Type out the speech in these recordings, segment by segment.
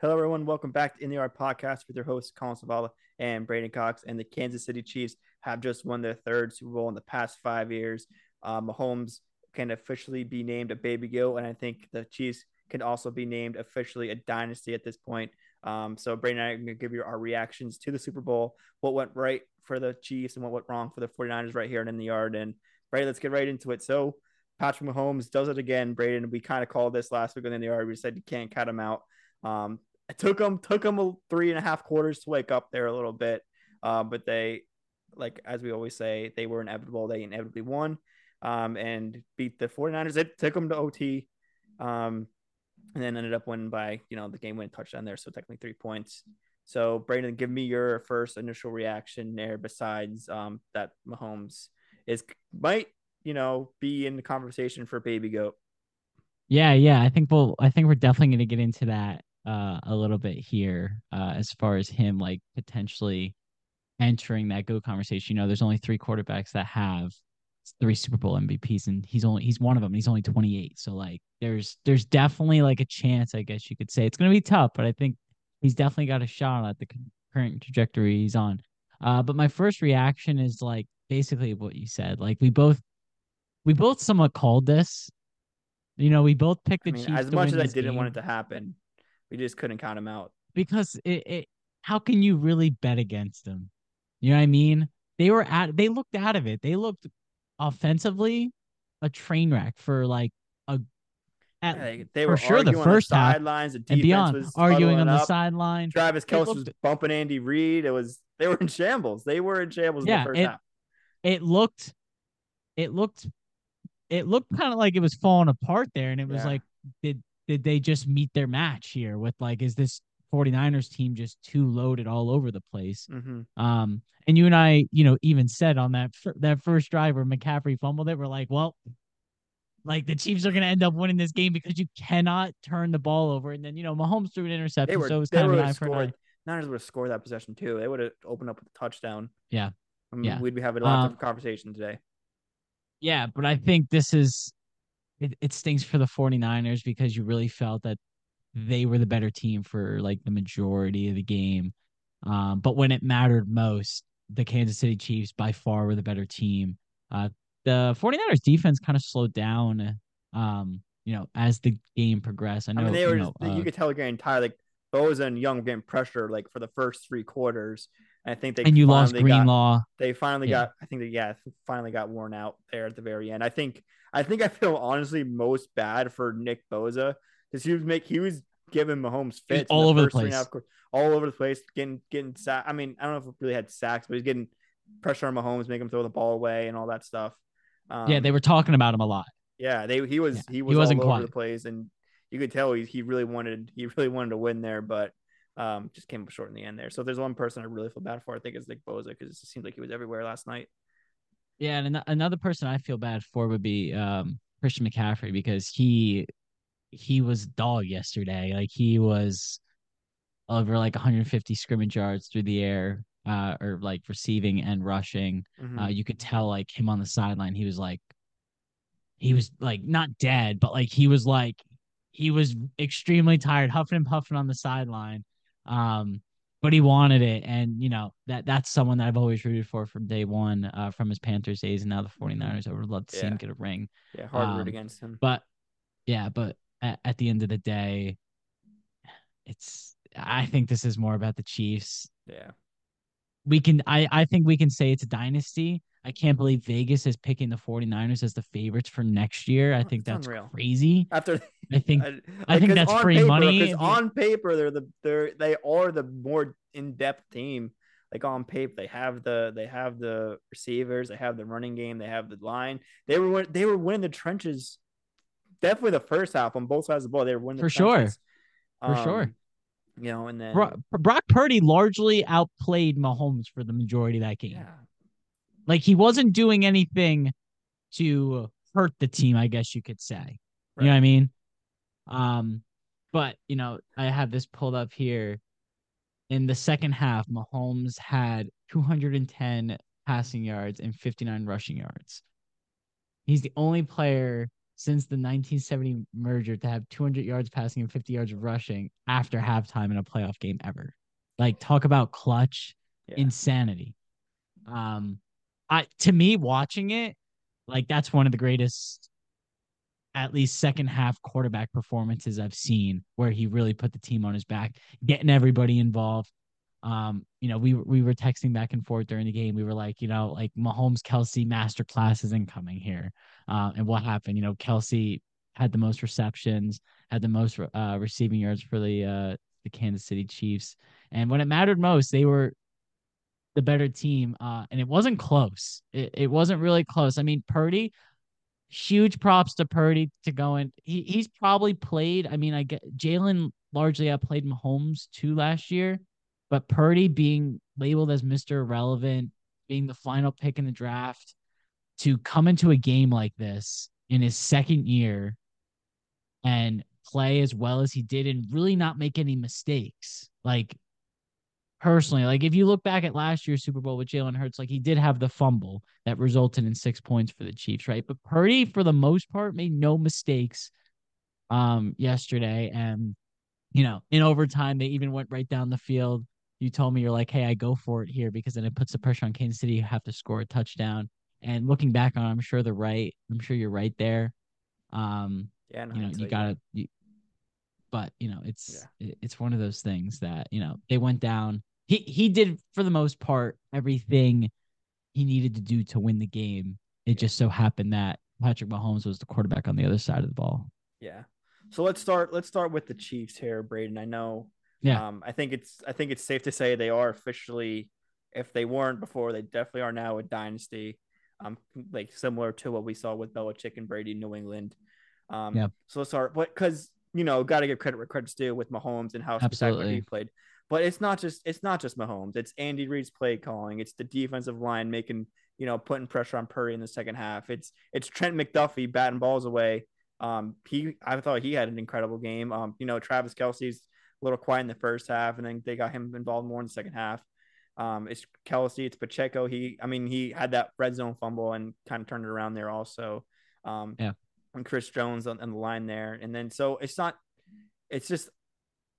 Hello, everyone. Welcome back to In the Yard podcast with your hosts, Collin Savala and Braeden Cox. And the Kansas City Chiefs have just won their third Super Bowl in the past five years. Uh, Mahomes can officially be named a baby goat, and I think the Chiefs can also be named officially a dynasty at this point. Um, so, Braeden and I are going to give you our reactions to the Super Bowl, what went right for the Chiefs and what went wrong for the 49ers right here and in the yard. And, Braeden, let's get right into it. So, Patrick Mahomes does it again, Braeden. We kind of called this last week in the yard. We said you can't cut him out. Um, it took them took them three and a half quarters to wake up there a little bit, um, but they, like as we always say, they were inevitable. They inevitably won, um, and beat the 49ers. It took them to OT, um, and then ended up winning by you know the game winning touchdown there. So technically three points. So Braeden, give me your first initial reaction there. Besides um, that, Mahomes is might you know, be in the conversation for baby goat. Yeah, yeah. I think we'll I think we're definitely gonna get into that uh a little bit here, uh, as far as him like potentially entering that go conversation. You know, there's only three quarterbacks that have three Super Bowl MVPs, and he's only he's one of them. he's only 28. So like, there's there's definitely like a chance, I guess you could say. It's gonna be tough, but I think he's definitely got a shot at the current trajectory he's on. Uh, but my first reaction is like basically what you said. Like we both we both somewhat called this. You know, we both picked the I mean, Chiefs. As much as I didn't game. want it to happen, we just couldn't count them out. Because it, it how can you really bet against them? You know what I mean? They were at they looked out of it. They looked offensively a train wreck for like a at, yeah, they were sure the first the sidelines and beyond arguing on the sideline. Travis Kelce was bumping Andy Reid. It was they were in shambles. They were in shambles yeah, in the first it, half. It looked it looked it looked kind of like it was falling apart there. And it was yeah. like, did did they just meet their match here with like, is this 49ers team just too loaded all over the place? Mm-hmm. Um, and you and I, you know, even said on that that first drive where McCaffrey fumbled it, we're like, well, like the Chiefs are going to end up winning this game because you cannot turn the ball over. And then you know Mahomes threw an interception, were, so it was kind of an eye for nine. Niners would have scored that possession too. They would have opened up with a touchdown. Yeah, I mean, yeah. We'd be having a lot um, of conversation today. Yeah, but I think this is it, it stings for the 49ers because you really felt that they were the better team for like the majority of the game. Um, but when it mattered most, the Kansas City Chiefs by far were the better team. Uh, the 49ers defense kind of slowed down, um, you know, as the game progressed. I know I mean, they were, you, know, just, uh, you could tell getting tired. Like Bosa and Young getting pressure like for the first three quarters. I think they and you lost Greenlaw. Got, they finally yeah. got. I think that yeah, finally got worn out there at the very end. I think. I think I feel honestly most bad for Nick Bosa because he was make he was giving Mahomes fits all the over the place, all over the place, getting getting sack. I mean, I don't know if it really had sacks, but he's getting pressure on Mahomes, make him throw the ball away and all that stuff. Um, yeah, they were talking about him a lot. Yeah, they he was yeah, he was he wasn't all over the place, and you could tell he he really wanted he really wanted to win there, but um, just came up short in the end there. So if there's one person I really feel bad for, I think it's Nick Bosa because it seems like he was everywhere last night. Yeah, and another person I feel bad for would be um, Christian McCaffrey because he he was dog yesterday. Like he was over like 150 scrimmage yards through the air, uh, or like receiving and rushing. Mm-hmm. Uh, you could tell like him on the sideline. He was like, he was like not dead, but like he was like he was extremely tired, huffing and puffing on the sideline. Um, but he wanted it, and you know that that's someone that I've always rooted for from day one, uh, from his Panthers days, and now the 49ers. I would love to yeah. see him get a ring. Yeah, hard um, root against him. But yeah, but at, at the end of the day, it's I think this is more about the Chiefs. Yeah, we can I I think we can say it's a dynasty. I can't believe Vegas is picking the 49ers as the favorites for next year. I think that's, crazy. After I think I, I think that's free paper, money. Because on paper they're the they're they are the more in-depth team. Like on paper, they have the they have the receivers, they have the running game, they have the line. They were they were winning the trenches. Definitely the first half on both sides of the ball. They were winning for trenches. sure. For um, sure. You know, and then Brock, Brock Purdy largely outplayed Mahomes for the majority of that game. Yeah. Like he wasn't doing anything to hurt the team, I guess you could say. Right. You know what I mean? Um, but you know, I have this pulled up here. In the second half, Mahomes had 210 passing yards and 59 rushing yards. He's the only player since the 1970 merger to have 200 yards passing and 50 yards of rushing after halftime in a playoff game ever. Like talk about clutch Yeah. insanity. Um, I to me watching it, like that's one of the greatest, at least second half quarterback performances I've seen, where he really put the team on his back, getting everybody involved. Um, you know, we we were texting back and forth during the game. We were like, you know, like Mahomes Kelce master class is incoming here. Uh, and what happened? You know, Kelce had the most receptions, had the most uh, receiving yards for the uh, the Kansas City Chiefs, and when it mattered most, they were the better team. Uh, and it wasn't close. It, it wasn't really close. I mean, Purdy, huge props to Purdy to go in. He he's probably played. I mean, I get Jalen largely I outplayed Mahomes too last year, but Purdy being labeled as Mr. Irrelevant, being the final pick in the draft, to come into a game like this in his second year and play as well as he did and really not make any mistakes. Like personally, like if you look back at last year's Super Bowl with Jalen Hurts, like he did have the fumble that resulted in six points for the Chiefs, right? But Purdy, for the most part, made no mistakes um yesterday. And you know, in overtime, they even went right down the field. You told me you're like, hey, I go for it here because then it puts the pressure on Kansas City. You have to score a touchdown. And looking back on, it, I'm sure they're right. I'm sure you're right there. Um, Yeah, in you know, you gotta. You, but you know, it's Yeah. it- it's one of those things that you know they went down. He he did for the most part everything he needed to do to win the game. It Yeah. just so happened that Patrick Mahomes was the quarterback on the other side of the ball. Yeah. So let's start. Let's start with the Chiefs here, Braeden. I know. Yeah. Um, I think it's. I think it's safe to say they are officially, if they weren't before, they definitely are now a dynasty. Um, like similar to what we saw with Belichick and Brady in New England. Um, Yeah. So let's start. But because you know, got to give credit where credit's due with Mahomes and how spectacular he Absolutely. played. But it's not just. It's not just Mahomes. It's Andy Reid's play calling. It's the defensive line making. You know, putting pressure on Purdy in the second half. It's it's Trent McDuffie batting balls away. Um, he I thought he had an incredible game. Um, you know, Travis Kelce's a little quiet in the first half, and then they got him involved more in the second half. Um, it's Kelce, it's Pacheco. He, I mean, he had that red zone fumble and kind of turned it around there also. Um, Yeah. and Chris Jones on, on the line there, and then so it's not, it's just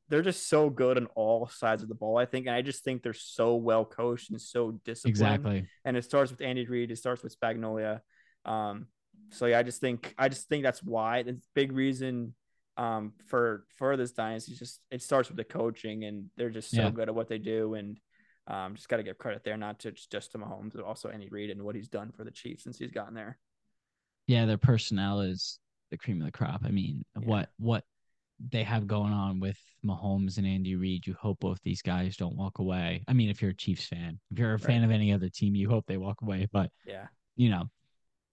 they're just so good on all sides of the ball. I think, and I just think they're so well coached and so disciplined Exactly. and it starts with Andy Reid. It starts with Spagnuolo. Um, so yeah, I just think I just think that's why the big reason um, for for this dynasty. Just it starts with the coaching, and they're just so Yeah. good at what they do, and um, just got to give credit there, not to just, just to Mahomes, but also Andy Reid and what he's done for the Chiefs since he's gotten there. Yeah, their personnel is the cream of the crop. I mean, Yeah. what what they have going on with Mahomes and Andy Reid, you hope both these guys don't walk away. I mean, if you're a Chiefs fan, if you're a fan of any other team, you hope they walk away. But Yeah, you know,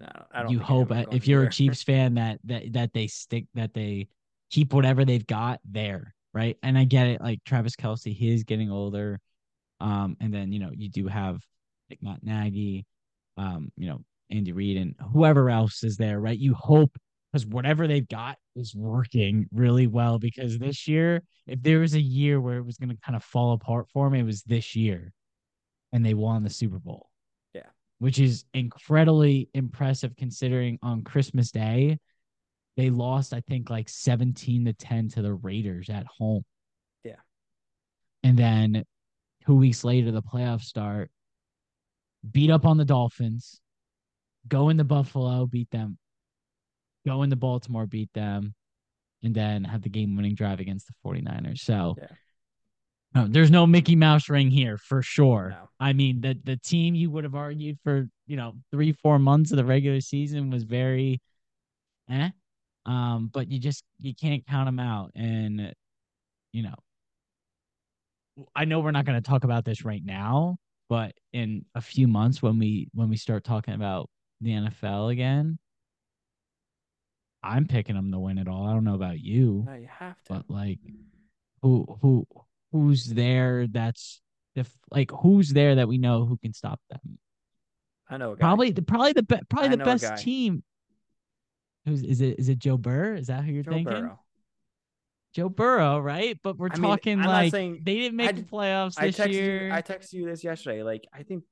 no, I don't. you think any of hope if you're a. Chiefs fan that that that they stick that they keep whatever they've got there, right? And I get it, like Travis Kelce, he is getting older, um, and then you know you do have like Matt Nagy, um, you know Andy Reid and whoever else is there, right? You hope because whatever they've got is working really well. Because this year, if there was a year where it was going to kind of fall apart for me, it was this year, and they won the Super Bowl Yeah. which is incredibly impressive considering on Christmas Day they lost, I think, like 17 to 10 to the Raiders at home. Yeah. And then two weeks later, the playoffs start, beat up on the Dolphins, go into Buffalo, beat them, go into Baltimore, beat them, and then have the game winning drive against the 49ers. So Yeah. no, there's no Mickey Mouse ring here for sure. No. I mean, the the team you would have argued for, you know, three, four months of the regular season was very eh. Um, but you just you can't count them out. And you know, I know we're not going to talk about this right now, but in a few months when we when we start talking about the NFL again, I'm picking them to win it all. I don't know about you, No, you have to. but like who who who's there that's if like who's there that we know who can stop them? I know. Probably the probably the be, probably I the best team. Who's is it? Is it Joe Burr? Is that who you're Joe thinking? Burrow. Joe Burrow, right? But we're I talking I'm like saying- they didn't make I the playoffs I this texted year. you. I texted you this yesterday. Like I think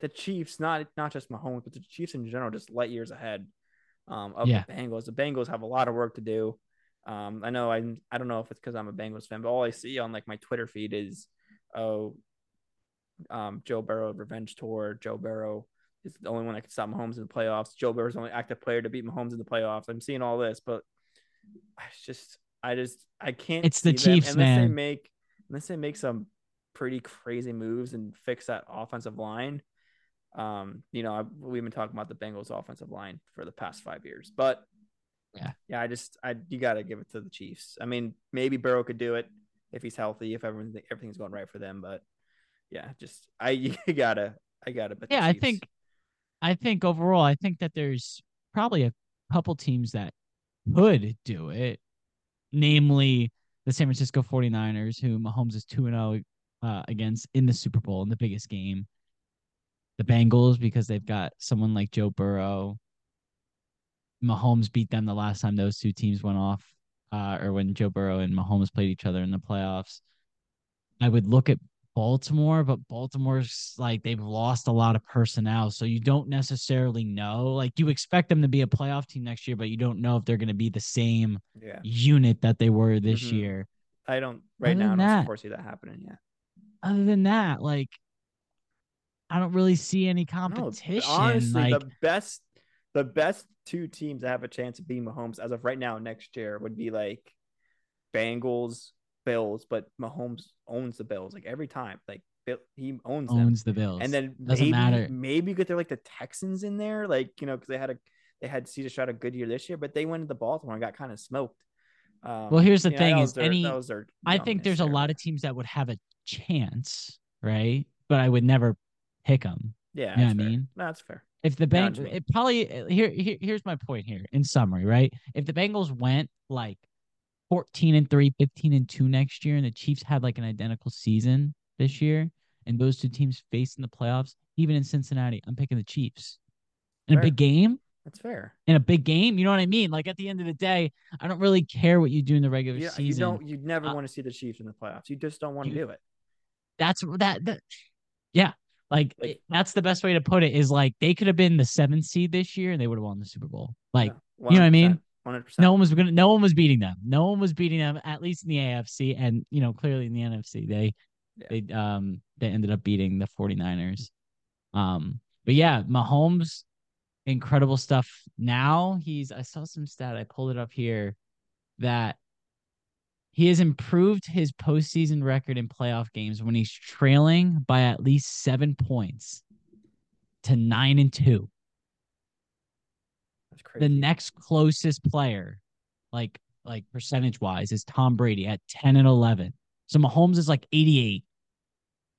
the Chiefs, not not just Mahomes, but the Chiefs in general, just light years ahead. Um, of Yeah. the Bengals. The Bengals have a lot of work to do. Um, I know I I don't know if it's because I'm a Bengals fan, but all I see on like my Twitter feed is oh, um, Joe Burrow revenge tour. Joe Burrow is the only one that can stop Mahomes in the playoffs. Joe Burrow's the only active player to beat Mahomes in the playoffs. I'm seeing all this, but I just I just I can't. It's the Chiefs, unless They make unless they make some pretty crazy moves and fix that offensive line. Um, you know, I, we've been talking about the Bengals offensive line for the past five years, but Yeah. yeah, I just I you got to give it to the Chiefs. I mean, maybe Burrow could do it if he's healthy, if everything everything's going right for them, but yeah, just I you gotta I gotta the Yeah, I think I think overall, I think that there's probably a couple teams that could do it, namely the San Francisco 49ers, who Mahomes is 2 0 uh, against in the Super Bowl in the biggest game. The Bengals, because they've got someone like Joe Burrow. Mahomes beat them the last time those two teams went off, uh, or when Joe Burrow and Mahomes played each other in the playoffs. I would look at Baltimore, but Baltimore's like they've lost a lot of personnel, so you don't necessarily know. Like you expect them to be a playoff team next year, but you don't know if they're going to be the same yeah, unit that they were this Mhm. year. I don't right Other now. I don't that- foresee that happening. yet. Other than that, like I don't really see any No, competition. honestly, like the best the best two teams that have a chance of beating Mahomes as of right now next year would be like Bengals, Bills, but Mahomes owns the Bills like every time. Like he owns them. owns the Bills. And then Doesn't maybe matter. maybe you get there like the Texans in there, like you know, because they had a they had CJ Stroud a good year this year, but they went into Baltimore and got kind of smoked. Um, Well, here's the know, thing that is their- any- their I think there's a lot of teams that would have a chance, right? But I would never pick them. yeah, you know I mean? No, that's fair. If the Bengals, you it probably here, here. Here's my point here. In summary, right? If the Bengals went like 14 and 3, 15 and 2 next year, and the Chiefs had like an identical season this year, and those two teams faced in the playoffs, even in Cincinnati, I'm picking the Chiefs. In Fair. a big game, That's fair. in a big game, you know what I mean? Like at the end of the day, I don't really care what you do in the regular Yeah, you season. don't. You never Uh, want to see the Chiefs in the playoffs. You just don't want to do it. that's that that yeah like, Like- that's the best way to put it is like they could have been the seventh seed this year and they would have won the super bowl like Yeah, you know what I mean? 100%. no one was gonna no one was beating them no one was beating them at least in the afc and you know clearly in the nfc they Yeah. they um they ended up beating the 49ers um but yeah mahomes incredible stuff now he's i saw some stat i pulled it up here that he has improved his postseason record in playoff games when he's trailing by at least seven points to nine and two. That's crazy. The next closest player, like like percentage wise, is Tom Brady at 10 and 11. So Mahomes is like 88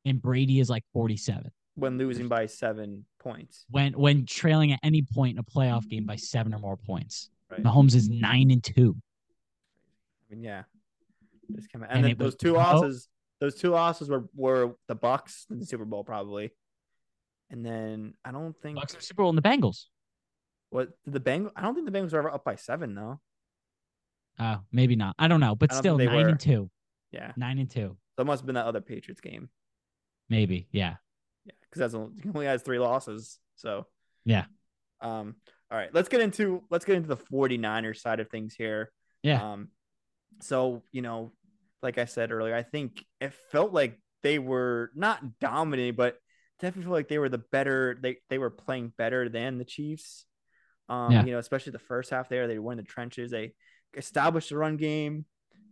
and Brady is like 47 when losing by seven points. when when trailing at any point in a playoff game by seven or more points. Right. Mahomes is nine and two. I mean, yeah. Just come and, And then those two losses, those two losses were were the Bucs in the Super Bowl probably, and then I don't think Bucs in the Super Bowl and the Bengals. what did the Bengals. I don't think the Bengals were ever up by seven though. Oh, maybe not. I don't know, but don't still nine were. and two. Yeah, Nine and two. that must have been that other Patriots game. Maybe. Yeah. Yeah, because that's only, only has three losses. So Yeah. Um. All right, let's get into let's get into the 49ers side of things here. Yeah. Um, so you know, like I said earlier, I think it felt like they were not dominating, but definitely feel like they were the better. They they were playing better than the Chiefs. Um, Yeah. you know, especially the first half there, they were in the trenches. They established the run game.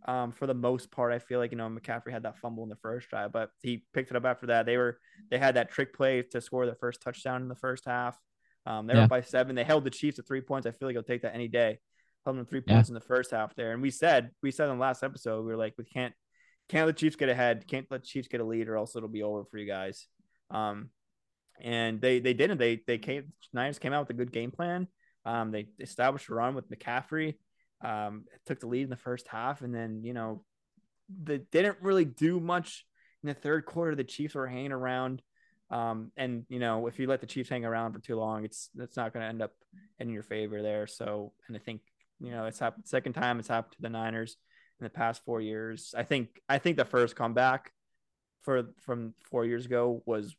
Um, for the most part, I feel like you know McCaffrey had that fumble in the first drive, but he picked it up after that. They were they had that trick play to score the first touchdown in the first half. Um, they were up by seven. They held the Chiefs to three points. I feel like he'll take that any day. Held them three Yeah. points in the first half there. And we said, we said in the last episode, we were like, we can't, can't let Chiefs get ahead. Can't let Chiefs get a lead, or else it'll be over for you guys. Um, and they they didn't. They they came. Niners came out with a good game plan. Um, they established a run with McCaffrey. Um, took the lead in the first half, and then you know, they didn't really do much in the third quarter. The Chiefs were hanging around. Um, and you know, if you let the Chiefs hang around for too long, it's it's not going to end up in your favor there. So, and I think you know it's happened second time it's happened to the Niners in the past four years. I think I think the first comeback for from four years ago was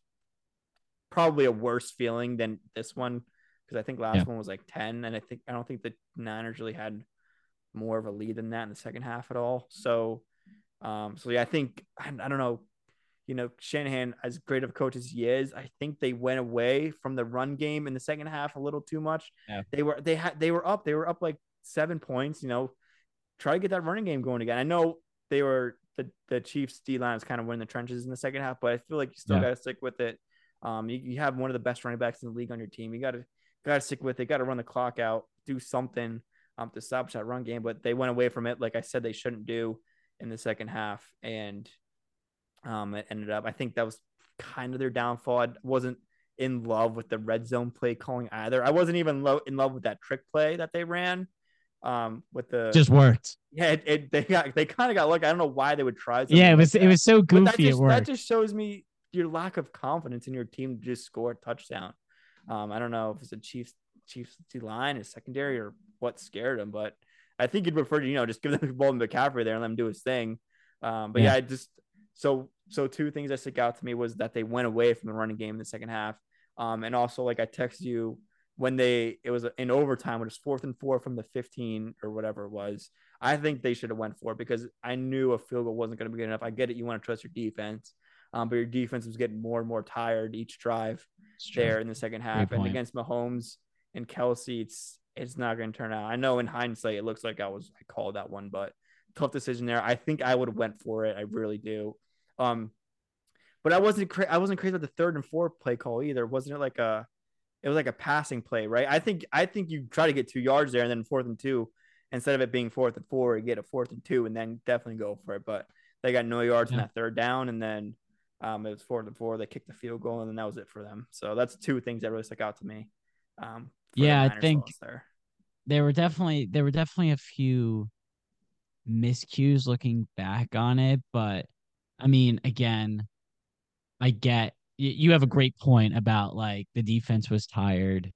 probably a worse feeling than this one because I think last Yeah. one was like 10, and I think I don't think the Niners really had more of a lead than that in the second half at all. So, um, so yeah, I think I, I don't know, you know, Shanahan as great of a coach as he is, I think they went away from the run game in the second half a little too much. Yeah. They were they had they were up, they were up like seven points. You know, try to get that running game going again. I know they were the the Chiefs D line was kind of winning the trenches in the second half, but I feel like you still Yeah. got to stick with it. Um, you, you have one of the best running backs in the league on your team. You got to got to stick with it. Got to run the clock out. Do something um to stop that run game. But they went away from it, like I said, they shouldn't do in the second half, and um, it ended up. I think that was kind of their downfall. I wasn't in love with the red zone play calling either. I wasn't even lo- in love with that trick play that they ran. Um, with the Just worked. yeah, it, it they got they kind of got lucky. I don't know why they would try. Yeah, it was that. it was so But that goofy. It just, that just shows me your lack of confidence in your team to just score a touchdown. Um, I don't know if it's a Chiefs Chiefs D line, a secondary, or what scared him, but I think you'd prefer to you know just give them the ball to McCaffrey there and let him do his thing. Um, but yeah, Yeah. I just so so two things that stick out to me was that they went away from the running game in the second half, um, and also like I texted you when they it was in overtime, when it was fourth and four from the 15 or whatever it was. I think they should have went for it because I knew a field goal wasn't going to be good enough. I get it, you want to trust your defense, um, but your defense was getting more and more tired each drive there in the second half. And against Mahomes and Kelce, it's it's not going to turn out. I know in hindsight, it looks like I was I called that one, but tough decision there. I think I would have went for it. I really do. Um, but I wasn't cra- I wasn't crazy about the third and fourth play call either. Wasn't it like a it was like a passing play, right? I think I think you try to get two yards there and then fourth and two instead of it being fourth and four, you get a fourth and two and then definitely go for it. But they got no yards in that third down and then um, it was fourth and four. They kicked the field goal and then that was it for them. So that's two things that really stuck out to me. Um, Yeah, I think- there. there were definitely there were definitely a few miscues looking back on it, but I mean, again, I get y- you have a great point about like the defense was tired,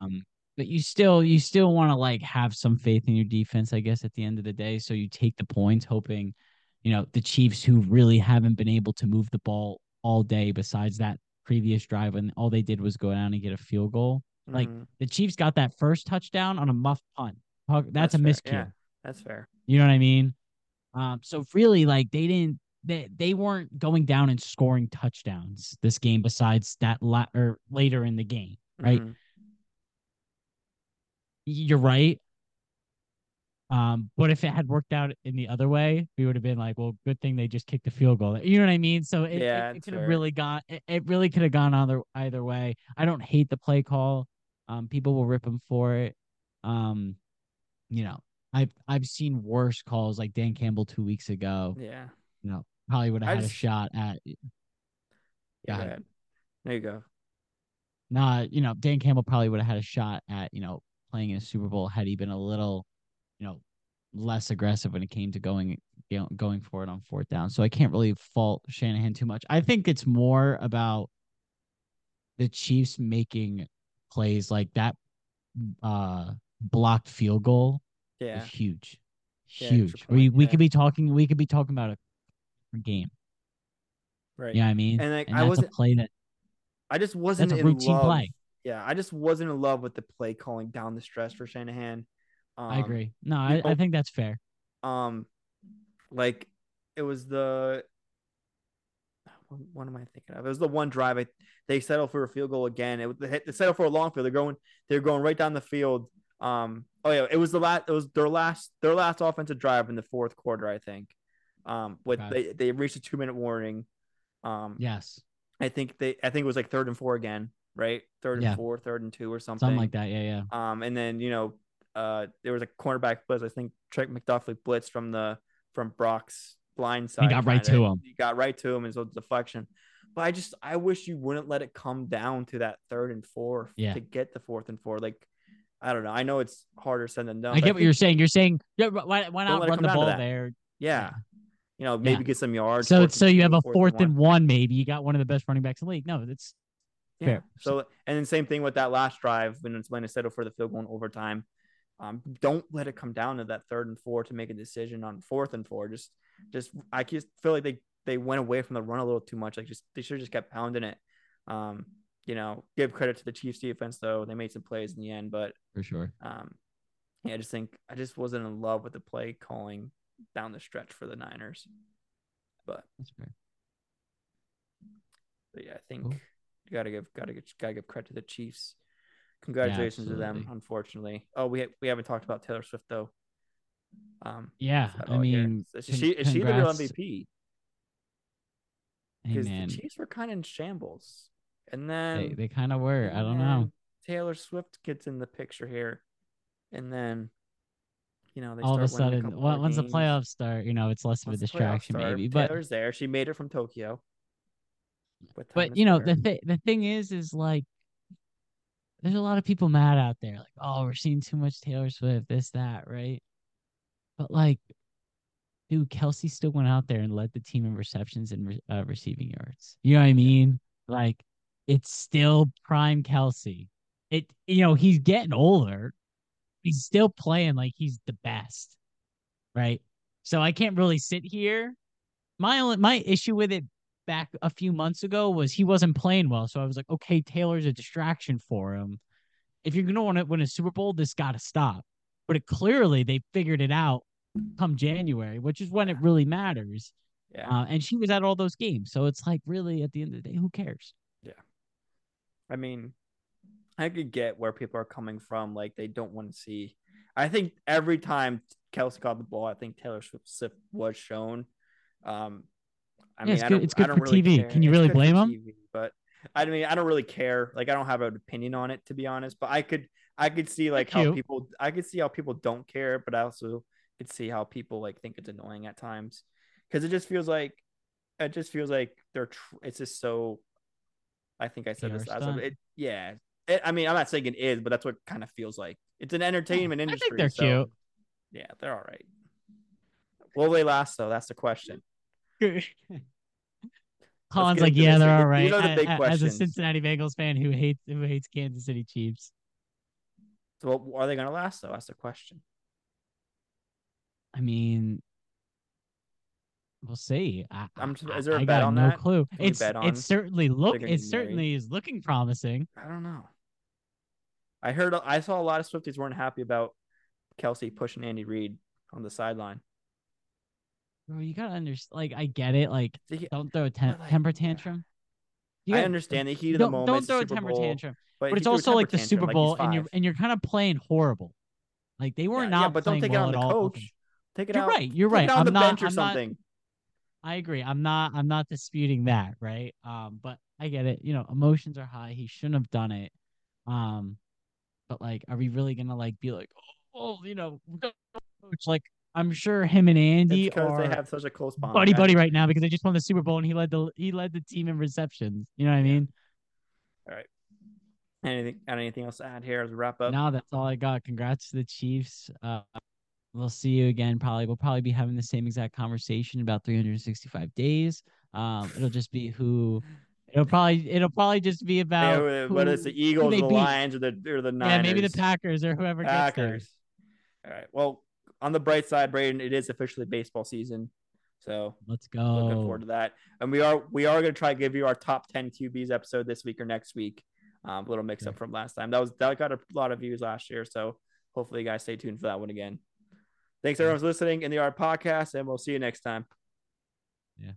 um, but you still you still want to like have some faith in your defense, I guess, at the end of the day. So you take the points, hoping, you know, the Chiefs who really haven't been able to move the ball all day, besides that previous drive, and all they did was go down and get a field goal like, Mhm. the Chiefs got that first touchdown on a muff punt. Talk- That's, a fair. miscue. Yeah, that's fair. You know what I mean? Um, so really, like they didn't they they weren't going down and scoring touchdowns this game. Besides that, la- or later in the game, right? Mhm. You're right. Um, but if it had worked out in the other way, we would have been like, well, good thing they just kicked the field goal. You know what I mean? So it, Yeah, it, it could have really gone. It, it really could have gone either either way. I don't hate the play call. Um, people will rip him for it. Um, you know, I've I've seen worse calls like Dan Campbell two weeks ago. Yeah. You know, probably would have had just- a shot at. Yeah. Go go ahead. ahead. There you go. Nah, you know, Dan Campbell probably would have had a shot at you know playing in a Super Bowl had he been a little, you know, less aggressive when it came to going you know, going for it on fourth down. So I can't really fault Shanahan too much. I think it's more about the Chiefs making plays like that uh blocked field goal Yeah. huge. Yeah, Huge. we we yeah. could be talking we could be talking about a game. Right. Yeah, I mean, And like and I wasn't play that I just wasn't that's a in routine love. play. Yeah, I just wasn't in love with the play calling down the stretch for Shanahan. Um, I agree. No, I, I think that's fair. Um, like it was the what, am I thinking of? It was the one drive I, they settled for a field goal again. It was they, they settled for a long field. They're going they're going right down the field. Um, oh yeah, it was the last it was their last their last offensive drive in the fourth quarter, I think. Um, with they they reached a two minute warning. Um, Yes. I think they I think it was like third and four again, right? Third and Yeah. four, third and two or something. Something like that. Yeah, yeah. Um, and then you know, uh, there was a cornerback blitz. I think Trent McDuffie blitzed from the from Brock's blind side. He got right to him. He got right to him, and so deflection. But I just I wish you wouldn't let it come down to that third and four Yeah. to get the fourth and four. Like I don't know. I know it's harder said than done. I get what think- you're saying. You're saying yeah, why, why not run the ball there? Yeah. You know, maybe Yeah. get some yards. So so you have a fourth fourth one. and one, maybe. You got one of the best running backs in the league. No, that's Yeah. Fair. So and then same thing with that last drive when it's when it settled for the field goal in overtime. Um, don't let it come down to that third and four to make a decision on fourth and four. Just just I just feel like they they went away from the run a little too much. Like just they should have just kept pounding it. Um, you know, give credit to the Chiefs defense though. They made some plays in the end, but for sure. um, yeah, I just think I just wasn't in love with the play calling down the stretch for the Niners. But, That's fair. but yeah, I think Cool. you gotta give gotta give gotta give credit to the Chiefs. Congratulations to them. Unfortunately, oh we ha- we haven't talked about Taylor Swift though. Um, Yeah, I mean, is she is she the real MVP? Hey Because man, the Chiefs were kind of in shambles, and then they, they kind of were. I don't know. Taylor Swift gets in the picture here, and then you know they All of a sudden, more on- once the playoffs start, you know, it's less of a Once distraction, maybe. But Taylor's there. She made it from Tokyo. But, but you know, there. the th- the thing is, is like, there's a lot of people mad out there, like, oh, we're seeing too much Taylor Swift, this, that, right? But like, dude, Kelce still went out there and led the team in receptions and re- uh, receiving yards. You know what I mean? Like, it's still prime Kelce. It, you know, he's getting older. He's still playing like he's the best, right? So I can't really sit here. My only my issue with it back a few months ago was he wasn't playing well. So I was like, okay, Taylor's a distraction for him. If you're gonna want to win a Super Bowl, this got to stop. But it, clearly they figured it out come January, which is when it really matters. yeah, Uh, and she was at all those games, so it's like really at the end of the day, who cares? Yeah. I mean, I could get where people are coming from. Like they don't want to see. I think every time Kelce caught the ball, I think Taylor Swift was shown. Um, I Yeah, mean, it's I good- it's I good don't for really TV. care. Can you It's really blame 'em? TV, But I mean, I don't really care. Like I don't have an opinion on it to be honest. But I could, I could see like how cute. people, I could see how people don't care, but I also could see how people like think it's annoying at times because it just feels like, it just feels like they're. Tr- it's just so. I think I said PR this last time. It, yeah. I mean, I'm not saying it is, but that's what it kind of feels like. It's an entertainment industry. I think they're so- cute. Yeah, they're all right. Will they last though? That's the question. Collin's like, yeah, they're all right. are the A- big a- As a. Cincinnati Bengals fan who hates who hates Kansas City Chiefs, So, what, are they going to last though? That's the question. I mean, we'll see. I, I'm just- is there a I bet got on no that? clue. It's it's certainly look. It married? certainly is looking promising. I don't know. I heard. I saw a lot of Swifties weren't happy about Kelce pushing Andy Reid on the sideline. Bro, you gotta understand. Like, I get it. Like, don't throw a tem- like, temper tantrum. You I gotta- understand the heat of the don't, moment. don't throw a temper Bowl, tantrum. but, But it's also like the Super like Bowl, and you're and you're kind of playing horrible. Like they were yeah, not. yeah, but don't take it on the coach. Take it You're out. right. You're take right. It on I'm the not. bench or I'm not. I agree. I'm not. I'm not disputing that. Right. Um. But I get it. You know, emotions are high. He shouldn't have done it. Um. But like, are we really gonna like be like, oh, you know, coach? Like, I'm sure him and Andy because are they have such a close bond. buddy buddy right now because they just won the Super Bowl and he led the he led the team in receptions. You know what I mean? mean? Anything? got Anything else to add here as a wrap up? No, that's all I got. Congrats to the Chiefs. Uh, we'll see you again. Probably we'll probably be having the same exact conversation about 365 days. Um, it'll just be who. It'll probably it'll probably just be about Yeah, whether it's the Eagles, they the beat. Lions, or the or the Niners. yeah, maybe the Packers or whoever gets Packers. All right. Well, on the bright side, Braeden, it is officially baseball season, so. Let's go. looking forward to that. And we are we are going to try to give you our top ten QBs episode this week or next week. Um, a little mix up from last time. That was that got a lot of views last year, so hopefully you guys stay tuned for that one again. Thanks everyone for listening in the Yard Podcast, and we'll see you next time. Yeah.